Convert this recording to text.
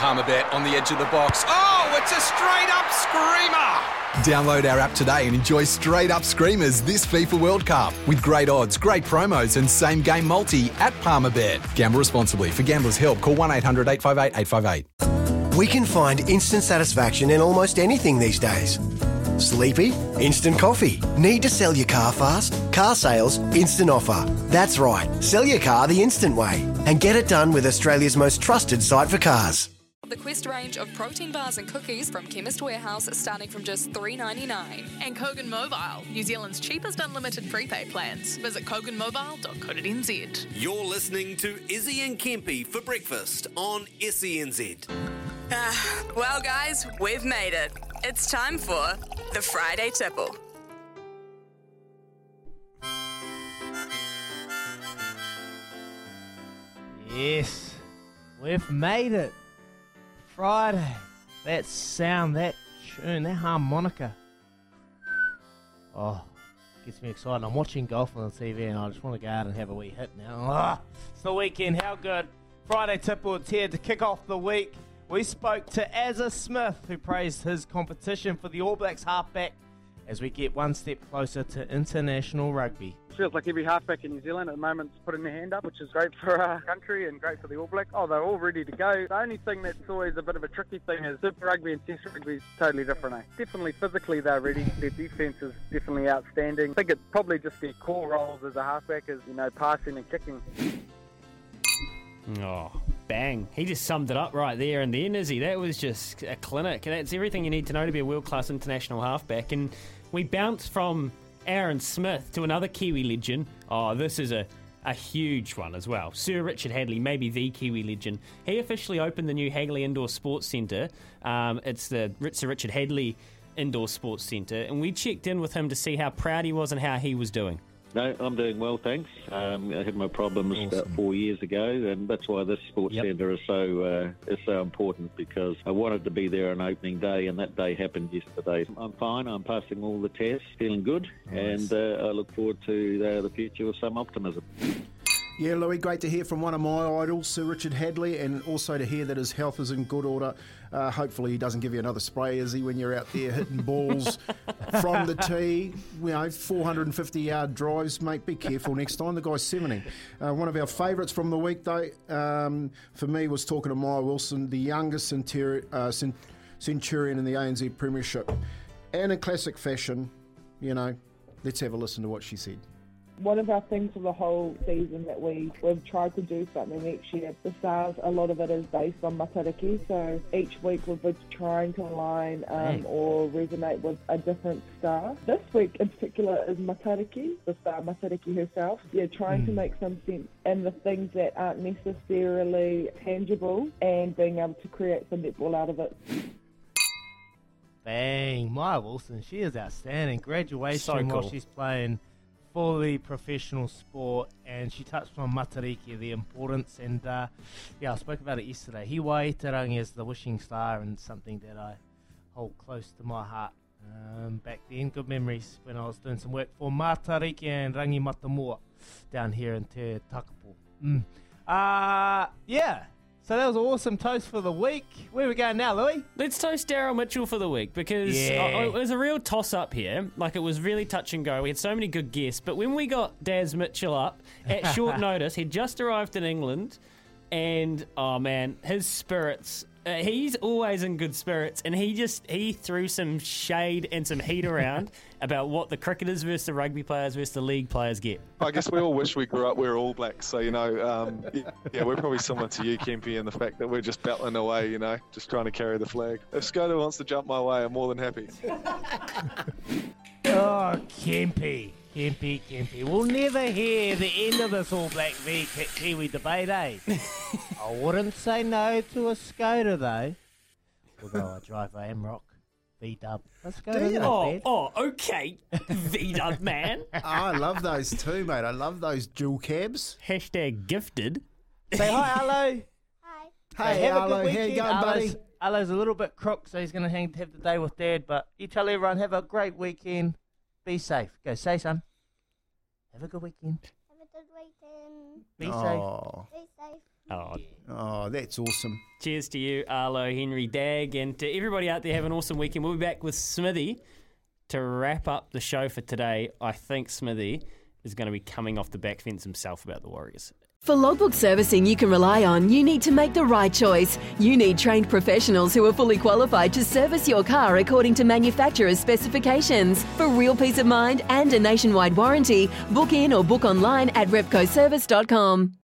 Palmerbet on the edge of the box. Oh, it's a straight up screamer! Download our app today and enjoy straight up screamers this FIFA World Cup with great odds, great promos, and same game multi at Palmerbet. Gamble responsibly. For gamblers' help, call 1 800 858 858. We can find instant satisfaction in almost anything these days. Sleepy? Instant coffee. Need to sell your car fast? Car sales, instant offer. That's right, sell your car the instant way and get it done with Australia's most trusted site for cars. The Quest range of protein bars and cookies from Chemist Warehouse starting from just $3.99. And Kogan Mobile, New Zealand's cheapest unlimited prepaid plans. Visit koganmobile.co.nz. You're listening to Izzy and Kempy for breakfast on SENZ. Ah, well, guys, we've made it. It's time for the Friday Tipple. Yes, we've made it. Friday. That sound, that tune, that harmonica. Oh, gets me excited. I'm watching golf on the TV and I just want to go out and have a wee hit now. Ah, it's the weekend. How good. Friday Tipwood's here to kick off the week. We spoke to Azza Smith, who praised his competition for the All Blacks halfback as we get one step closer to international rugby. Feels like every halfback in New Zealand at the moment's putting their hand up, which is great for our country and great for the All Blacks. Oh, they're all ready to go. The only thing that's always a bit of a tricky thing is Super Rugby and Test Rugby is totally different. Eh? Definitely physically they're ready. Their defence is definitely outstanding. I think it's probably just their core roles as a halfback is, you know, passing and kicking. Oh, bang. He just summed it up right there and then, is he? That was just a clinic. That's everything you need to know to be a world class international halfback. And we bounce from Aaron Smith to another Kiwi legend. Oh, this is a, a huge one as well. Sir Richard Hadlee, maybe the Kiwi legend. He officially opened the new Hagley Indoor Sports Centre. Um, it's the Sir Richard Hadlee Indoor Sports Centre. And we checked in with him to see how proud he was and how he was doing. No, I'm doing well, thanks. Um, I had my problems Awesome. about four years ago, and that's why this sports Yep. centre is so uh, is so important because I wanted to be there on opening day, and that day happened yesterday. I'm fine. I'm passing all the tests, feeling good, and uh, I look forward to uh, the future with some optimism. Yeah, Louis, great to hear from one of my idols, Sir Richard Hadlee, and also to hear that his health is in good order. Uh, hopefully, he doesn't give you another spray, is he, when you're out there hitting balls from the tee? You know, 450 yard drives, mate. Be careful next time. The guy's 70. Uh, one of our favourites from the week, though, um, for me, was talking to Maia Wilson, the youngest centuri- uh, cent- centurion in the ANZ Premiership. And in classic fashion, you know, let's have a listen to what she said. One of our things for the whole season that we, we've tried to do something each year. The stars, a lot of it is based on Matariki, so each week we've been trying to align um, Right. or resonate with a different star. This week in particular is Matariki, the star Matariki herself. Yeah, trying to Hmm. make some sense in the things that aren't necessarily tangible and being able to create some netball out of it. Bang, Maia Wilson, she is outstanding. Graduation So while she's playing fully professional sport, and she touched on Matariki, the importance, and uh, yeah, I spoke about it yesterday. Hiwa-i-te-rangi is the wishing star, and something that I hold close to my heart. Um, back then, good memories when I was doing some work for Matariki and Rangi Matamua down here in Te Takapo. Mm. Uh, yeah, so that was an awesome toast for the week. Where are we going now, Louis? Let's toast Daryl Mitchell for the week because Yeah. it was a real toss up here. Like it was really touch and go. We had so many good guests, but when we got Daz Mitchell up at short notice, he'd just arrived in England, and oh man, his spirits. Uh, he's always in good spirits, and he just he threw some shade and some heat around about what the cricketers versus the rugby players versus the league players get. I guess we all wish we grew up we were all blacks. So you know, um, yeah, we're probably similar to you, Kempy, in the fact that we're just battling away. You know, just trying to carry the flag. If Skoda wants to jump my way, I'm more than happy. Oh, Kempy. Kempy, Kempy. We'll never hear the end of this All Black v Kiwi debate, eh? I wouldn't say no to a Skoda, though. Although I drive a Amarok V-Dub. Let's go Do to you? that, Oh, oh, okay, V Dub man. I love those too, mate. I love those dual cabs. Hashtag gifted. Say hi, Arlo. Hi. Hey, have a Arlo, good how you weekend. going, buddy? Arlo's, Arlo's a little bit crook, so he's going to hang have the day with Dad. But you tell everyone, have a great weekend. Be safe. Go, say, son. Have a good weekend. Have a good weekend. Be Oh. Be safe. Oh, Oh, that's awesome. Cheers to you, Arlo, Henry, Dag, and to everybody out there. Have an awesome weekend. We'll be back with Smithy to wrap up the show for today. I think Smithy is going to be coming off the back fence himself about the Warriors. For logbook servicing you can rely on, you need to make the right choice. You need trained professionals who are fully qualified to service your car according to manufacturer's specifications. For real peace of mind and a nationwide warranty, book in or book online at repcoservice.com.